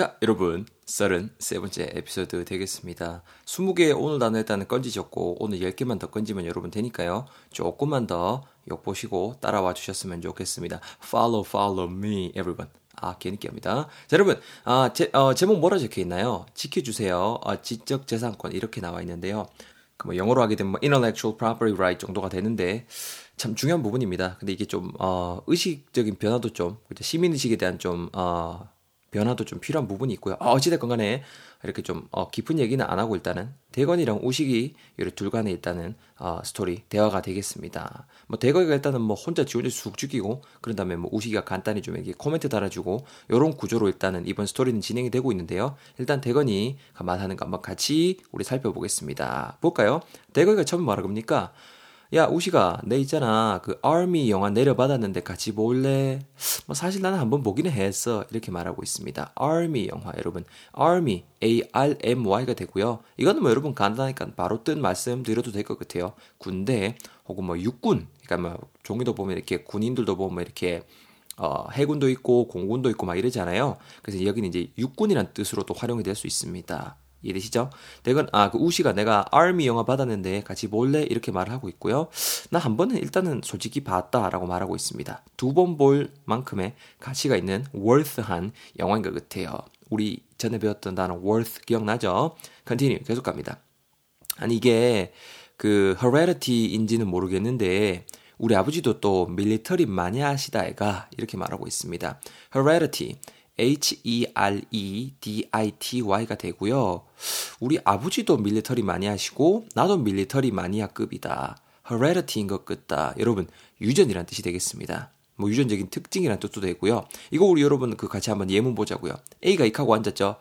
자, 여러분. 33번째 에피소드 되겠습니다. 20개 오늘 일단은 건지셨고, 오늘 10개만 더 건지면 여러분 되니까요. 조금만 더 욕보시고 따라와 주셨으면 좋겠습니다. Follow, follow me, everyone. 아, 개느끼합니다. 자, 여러분, 아, 제, 어, 제목 뭐라 적혀 있나요? 지켜주세요. 아, 지적 재산권 이렇게 나와 있는데요. 그뭐 영어로 하게 되면 뭐 intellectual property right 정도가 되는데 참 중요한 부분입니다. 근데 이게 좀 어, 의식적인 변화도 좀 시민 의식에 대한 좀 어, 변화도 좀 필요한 부분이 있고요. 어, 어찌됐건 간에 이렇게 좀 어, 깊은 얘기는 안 하고 일단은 대건이랑 우식이 이렇게 둘 간에 일단은 어, 스토리 대화가 되겠습니다. 뭐 대건이가 일단은 뭐 혼자 지 혼자 쑥 죽이고 그런 다음에 뭐 우식이가 간단히 좀 이렇게 코멘트 달아주고 요런 구조로 일단은 이번 스토리는 진행이 되고 있는데요. 일단 대건이 말하는 거 한번 같이 우리 살펴보겠습니다. 볼까요? 대건이가 처음 뭐라 그럽니까? 야, 우식아, 내 있잖아. 그 아미 영화 내려받았는데 같이 볼래? 뭐 사실 나는 한번 보기는 했어. 이렇게 말하고 있습니다. 아미 영화, 여러분. 아미, A-R-M-Y가 되고요. 이거는 뭐 여러분 간단하니까 바로 뜬 말씀 드려도 될 것 같아요. 군대, 혹은 뭐 육군. 그러니까 뭐 종이도 보면 이렇게 군인들도 보면 이렇게 어, 해군도 있고 공군도 있고 막 이러잖아요. 그래서 여기는 이제 육군이란 뜻으로도 활용이 될 수 있습니다. 이해되시죠? 내가 아, 그 우시가 내가 아미 영화 받았는데 같이 볼래? 이렇게 말을 하고 있고요. 나 한 번은 일단은 솔직히 봤다라고 말하고 있습니다. 두 번 볼 만큼의 가치가 있는 worth한 영화인 것 같아요. 우리 전에 배웠던 단어 worth 기억나죠? continue 계속 갑니다. 아니 이게 그 heredity인지는 모르겠는데 우리 아버지도 또 밀리터리 하시다 애가 이렇게 말하고 있습니다. heredity H-E-R-E-D-I-T-Y가 되고요. 우리 아버지도 밀리터리 많이 하시고 나도 밀리터리 마니아급이다. heredity인 것 같다. 여러분 유전이란 뜻이 되겠습니다. 뭐 유전적인 특징이란 뜻도 되고요. 이거 우리 여러분 그 같이 한번 예문 보자고요. A가 익하고 앉았죠.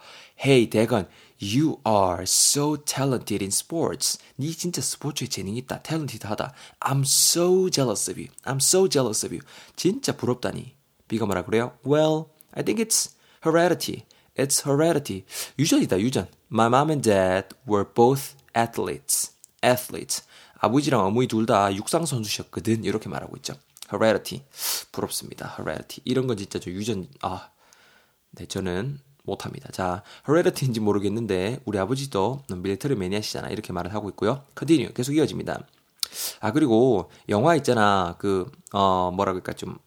Hey, 대건, you are so talented in sports. 니 진짜 스포츠에 재능 있다. talented하다. I'm so jealous of you. I'm so jealous of you. 진짜 부럽다니. B가 뭐라 그래요? Well, I think it's heredity. It's heredity. 유전이다, 유전. My mom and dad were both athletes. athletes. 아버지랑 어머니 둘 다 육상 선수셨거든. 이렇게 말하고 있죠. heredity. 부럽습니다. heredity. 이런 건 진짜 저 유전 아. 네, 저는 못합니다. 자, heredity인지 모르겠는데 우리 아버지도 밀리터리 매니아시잖아. 이렇게 말을 하고 있고요. continue. 계속 이어집니다. 아, 그리고 영화 있잖아. 그 어, 뭐라 그럴까 좀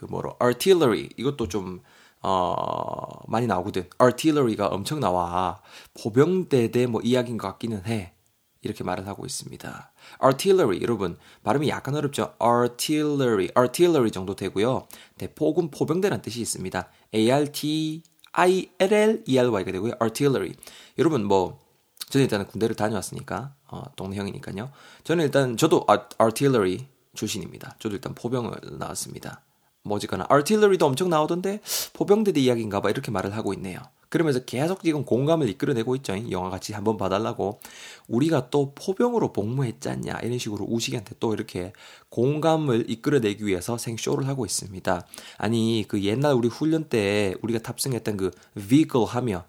그 뭐로 artillery 이것도 좀 어, 많이 나오거든. artillery가 엄청 나와. 포병대 대 뭐 이야기인 것 같기는 해. 이렇게 말을 하고 있습니다. artillery 여러분 발음이 약간 어렵죠. artillery, artillery 정도 되고요. 대포군 포병대라는 뜻이 있습니다. A R T I L L E R Y가 되고요. artillery. 여러분 뭐 저는 일단 군대를 다녀왔으니까 어, 동네 형이니까요. 저는 일단 저도 artillery 출신입니다. 저도 일단 포병을 나왔습니다. 뭐지거나 artillery도 엄청 나오던데 포병대대 이야기인가 봐 이렇게 말을 하고 있네요. 그러면서 계속 지금 공감을 이끌어내고 있죠. 영화 같이 한번 봐달라고. 우리가 또 포병으로 복무했잖냐. 이런 식으로 우식이한테 또 이렇게 공감을 이끌어내기 위해서 생쇼를 하고 있습니다. 아니, 그 옛날 우리 훈련 때 우리가 탑승했던 그 vehicle 하며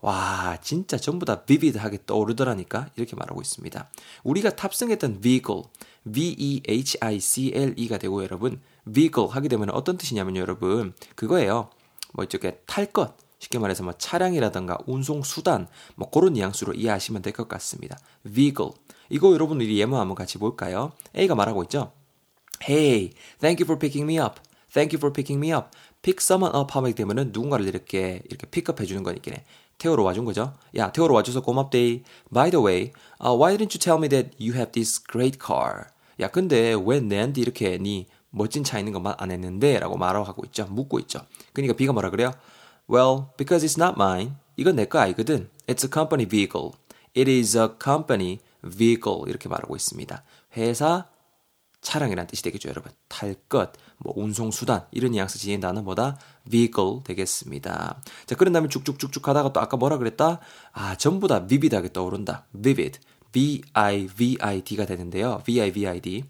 와, 진짜 전부 다 vivid하게 떠오르더라니까? 이렇게 말하고 있습니다. 우리가 탑승했던 vehicle, V-E-H-I-C-L-E가 되고 여러분, vehicle 하게 되면 어떤 뜻이냐면요, 여러분. 그거예요. 뭐 이쪽에 탈 것. 쉽게 말해서 뭐 차량이라든가 운송 수단 뭐 그런 뉘앙스로 이해하시면 될 것 같습니다. vehicle. 이거 여러분 우리 예문 한번 같이 볼까요? A가 말하고 있죠. Hey, thank you for picking me up. Thank you for picking me up. pick someone up 하게 되면은 누군가를 이렇게 이렇게 픽업해 주는 거니까 태우러 와준 거죠. 야, 태우러 와줘서 고맙대. By the way, uh, why didn't you tell me that you have this great car? 야, 근데 왜 내한테 이렇게 네 멋진 차 있는 것만 안 했는데? 라고 말하고 있죠. 묻고 있죠. 그러니까 B가 뭐라 그래요? Well, because it's not mine. 이건 내 거 아니거든. It's a company vehicle. It is a company vehicle. 이렇게 말하고 있습니다. 회사 차량이라는 뜻이 되겠죠, 여러분. 탈 것, 뭐 운송 수단 이런 뉘앙스 지닌 단어보다 vehicle 되겠습니다. 자, 그런 다음에 쭉쭉쭉쭉 하다가 또 아까 뭐라 그랬다? 아, 전부 다 vivid하게 떠오른다. vivid. V-I-V-I-D가 되는데요. V-I-V-I-D.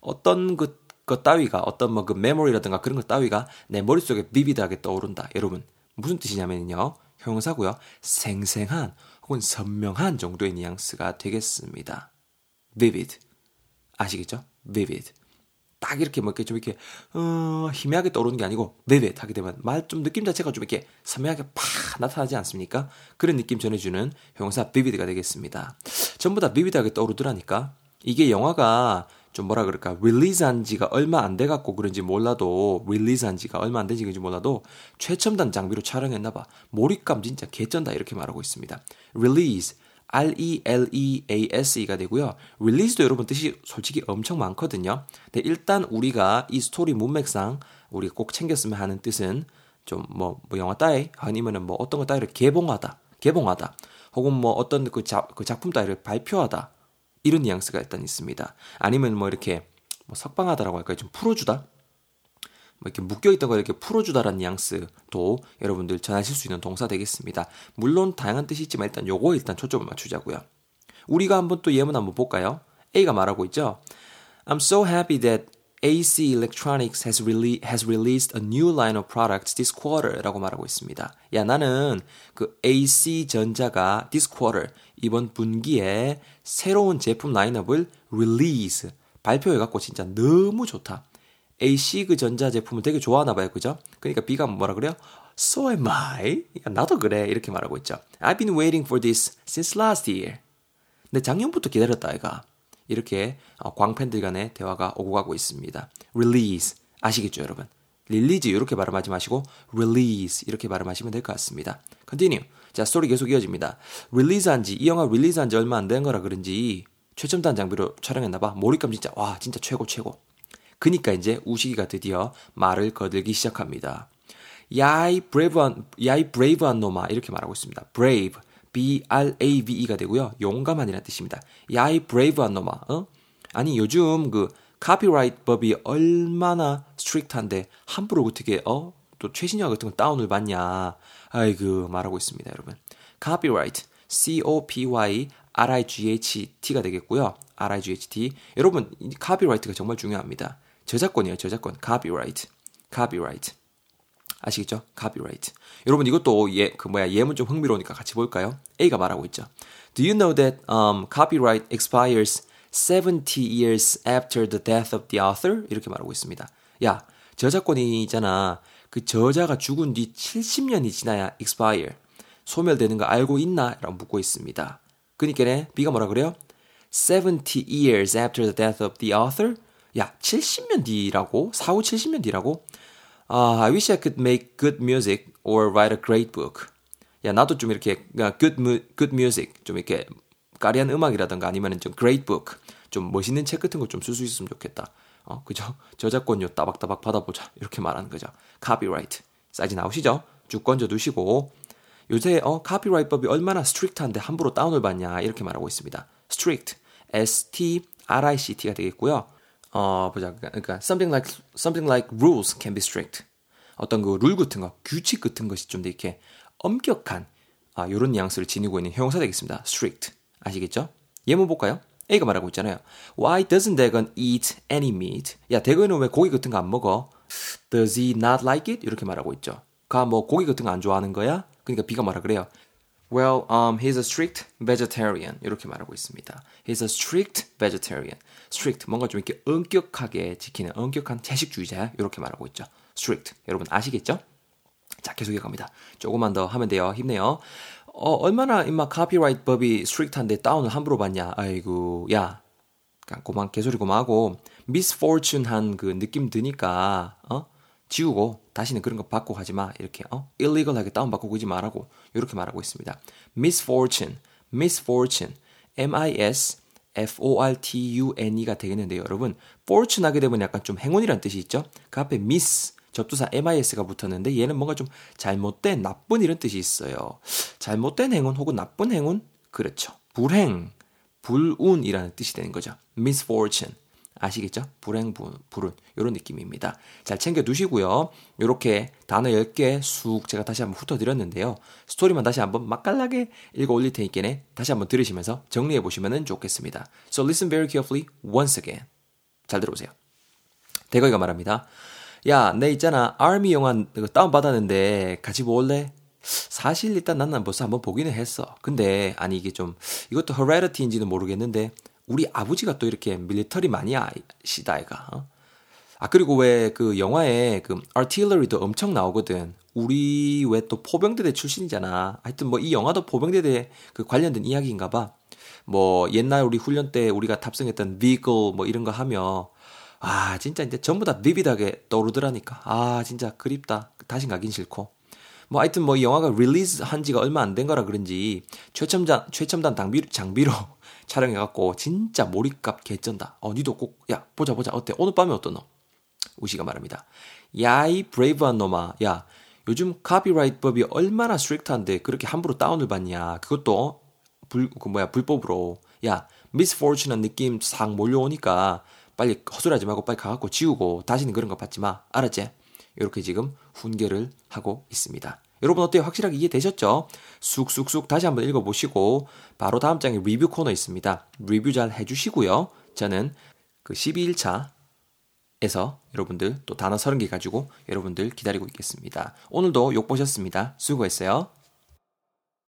어떤 그, 것 따위가, 어떤 뭐 그 메모리라든가 그런 것 따위가 내 머릿속에 vivid하게 떠오른다. 여러분, 무슨 뜻이냐면요. 형용사고요. 생생한 혹은 선명한 정도의 뉘앙스가 되겠습니다. vivid. 아시겠죠? vivid. 딱 이렇게 뭐 이렇게 좀 이렇게 어 희미하게 떠오르는 게 아니고 vivid 하게 되면 말 좀 느낌 자체가 좀 이렇게 선명하게 팍 나타나지 않습니까? 그런 느낌 전해주는 형용사 vivid가 되겠습니다. 전부 다 vivid하게 떠오르더라니까. 이게 영화가 좀 뭐라 그럴까 릴리즈한 지가 얼마 안 돼 갖고 그런지 몰라도 릴리즈한 지가 얼마 안 된지 그런지 몰라도 최첨단 장비로 촬영했나 봐. 몰입감 진짜 개쩐다 이렇게 말하고 있습니다. release R-E-L-E-A-S-E가 되고요. release도 여러분 뜻이 솔직히 엄청 많거든요. 근데 일단 우리가 이 스토리 문맥상 우리가 꼭 챙겼으면 하는 뜻은 좀뭐 뭐 영화 따위 아니면은 뭐 어떤 거 따위를 개봉하다, 개봉하다, 혹은 뭐 어떤 그, 작, 그 작품 따위를 발표하다 이런 뉘앙스가 일단 있습니다. 아니면 뭐 이렇게 뭐 석방하다라고 할까요? 좀 풀어주다. 뭐 이렇게 묶여 있던 걸 이렇게 풀어주다라는 뉘앙스도 여러분들 전하실 수 있는 동사 되겠습니다. 물론 다양한 뜻이 있지만 일단 요거 일단 초점을 맞추자고요. 우리가 한번 또 예문 한번 볼까요? A가 말하고 있죠. I'm so happy that AC Electronics has, rele- has released a new line of products this quarter 라고 말하고 있습니다. 야, 나는 그 AC 전자가 this quarter, 이번 분기에 새로운 제품 라인업을 release, 발표해 갖고 진짜 너무 좋다. AC 그 전자 제품을 되게 좋아하나 봐요. 그죠? 그러니까 B가 뭐라 그래요? So am I. 야, 나도 그래. 이렇게 말하고 있죠. I've been waiting for this since last year. 근데 작년부터 기다렸다, 아이가. 이렇게 광팬들 간의 대화가 오고 가고 있습니다. release 아시겠죠, 여러분? release 이렇게 발음하지 마시고 release 이렇게 발음하시면 될 것 같습니다. continue. 자, 스토리 계속 이어집니다. release한 지, 이 영화 release한 지 얼마 안 된 거라 그런지 최첨단 장비로 촬영했나 봐. 몰입감 진짜 와, 진짜 최고 최고. 그니까 이제 우식이가 드디어 말을 거들기 시작합니다. 야이 brave한 야이 brave한 놈아 이렇게 말하고 있습니다. brave B-R-A-V-E가 되고요. 용감한이라는 뜻입니다. 야이 brave한 놈아. 어? 아니 요즘 그 copyright 법이 얼마나 strict한데 함부로 어떻게 어? 또 최신형 같은 거 다운을 받냐. 아이고 말하고 있습니다, 여러분. copyright C-O-P-Y R-I-G-H-T가 되겠고요. R-I-G-H-T. 여러분, 카피라이트가 정말 중요합니다. 저작권이에요, 저작권. 카피라이트. 카피라이트. 아시겠죠? copyright. 여러분 이것도 예, 그 뭐야 예문 좀 흥미로우니까 같이 볼까요? A가 말하고 있죠. Do you know that um, copyright expires 70 years after the death of the author? 이렇게 말하고 있습니다. 야, 저작권이 있잖아. 그 저자가 죽은 뒤 70년이 지나야 expire. 소멸되는 거 알고 있나? 라고 묻고 있습니다. 그니까 네, B가 뭐라 그래요? 70 years after the death of the author? 야, 70년 뒤라고? 4, 5, 70년 뒤라고? uh, I wish I could make good music or write a great book. 야, 나도 좀 이렇게 good, good music, 좀 이렇게 까리한 음악이라든가 아니면 좀 great book, 좀 멋있는 책 같은 거 좀 쓸 수 있으면 좋겠다. 어, 그죠? 저작권료 따박따박 받아보자. 이렇게 말하는 거죠. copyright. 사이즈 나오시죠? 쭉 건져 두시고 요새 어 copyright법이 얼마나 strict한데 함부로 다운을 받냐 이렇게 말하고 있습니다. strict, S T R I C T가 되겠고요. 어, 보자. 그러니까 something like something like rules can be strict. 어떤 그 룰 같은 거, 규칙 같은 것이 좀 이렇게 엄격한 아, 요런 뉘앙스를 지니고 있는 형용사 되겠습니다. strict. 아시겠죠? 예문 볼까요? A가 말하고 있잖아요. Why doesn't Dagon eat any meat? 야, 대건은 왜 고기 같은 거 안 먹어? Does he not like it? 이렇게 말하고 있죠. 가 뭐 고기 같은 거 안 좋아하는 거야? 그러니까 B가 말하 그래요. Well, um, he's a strict vegetarian. 이렇게 말하고 있습니다. He's a strict vegetarian. strict, 뭔가 좀 이렇게 엄격하게 지키는 엄격한 채식주의자. 이렇게 말하고 있죠. strict. 여러분 아시겠죠? 자, 계속해 갑니다. 조금만 더 하면 돼요. 힘내요. 어, 얼마나 임마 copyright 법이 strict한데 다운을 함부로 받냐. 아이고, 야. 고만 개소리 고만하고 미스포춘한 그 느낌 드니까 어? 지우고 다시는 그런 거 받고 하지 마. 이렇게 어? illegal하게 다운 받고 그지 말라고 이렇게 말하고 있습니다. misfortune, misfortune, M-I-S F-O-R-T-U-N-E가 되겠는데요, 여러분. fortune 하게 되면 약간 좀 행운이란 뜻이 있죠. 그 앞에 miss 접두사 mis가 붙었는데 얘는 뭔가 좀 잘못된 나쁜 이런 뜻이 있어요. 잘못된 행운 혹은 나쁜 행운 그렇죠. 불행, 불운이라는 뜻이 되는 거죠. misfortune. 아시겠죠? 불행, 불운 이런 느낌입니다. 잘 챙겨 두시고요. 이렇게 단어 10개 쑥 제가 다시 한번 훑어드렸는데요. 스토리만 다시 한번 맛깔나게 읽어 올릴 테니까 다시 한번 들으시면서 정리해 보시면 좋겠습니다. So listen very carefully once again. 잘 들어보세요. 대거이가 말합니다. 야, 내 있잖아. 아미 영화 다운받았는데 같이 볼래? 사실 일단 나는 벌써 한번 보기는 했어. 근데 아니 이게 좀 이것도 헤레디티인지는 모르겠는데 우리 아버지가 또 이렇게 밀리터리 마니아시다, 아이가. 어? 아, 그리고 왜 그 영화에 그 artillery도 엄청 나오거든. 우리 왜 또 포병대대 출신이잖아. 하여튼 뭐 이 영화도 포병대대 그 관련된 이야기인가 봐. 뭐 옛날 우리 훈련 때 우리가 탑승했던 vehicle 뭐 이런 거 하며 아 진짜 이제 전부 다 비비드하게 떠오르더라니까. 아 진짜 그립다. 다시 가긴 싫고. 뭐 하여튼 뭐 이 영화가 release 한 지가 얼마 안 된 거라 그런지 최첨단 최첨단 장비, 장비로 촬영해갖고 진짜 몰입감 개쩐다. 어 니도 꼭 야 보자 보자 어때 오늘 밤에 어떠노? 우식이가 말합니다. 야이 brave한 놈아 야 요즘 copyright 법이 얼마나 strict한데 그렇게 함부로 다운을 받냐 그것도 불, 그 뭐야 불법으로 야 misfortune한 느낌 싹 몰려오니까 빨리 허술하지 말고 빨리 가갖고 지우고 다시는 그런 거 받지 마 알았지? 이렇게 지금 훈계를 하고 있습니다. 여러분 어때요? 확실하게 이해되셨죠? 쑥쑥쑥 다시 한번 읽어보시고 바로 다음 장에 리뷰 코너 있습니다. 리뷰 잘 해주시고요. 저는 그 12일차 에서 여러분들 또 단어 30개 가지고 여러분들 기다리고 있겠습니다. 오늘도 욕 보셨습니다. 수고했어요.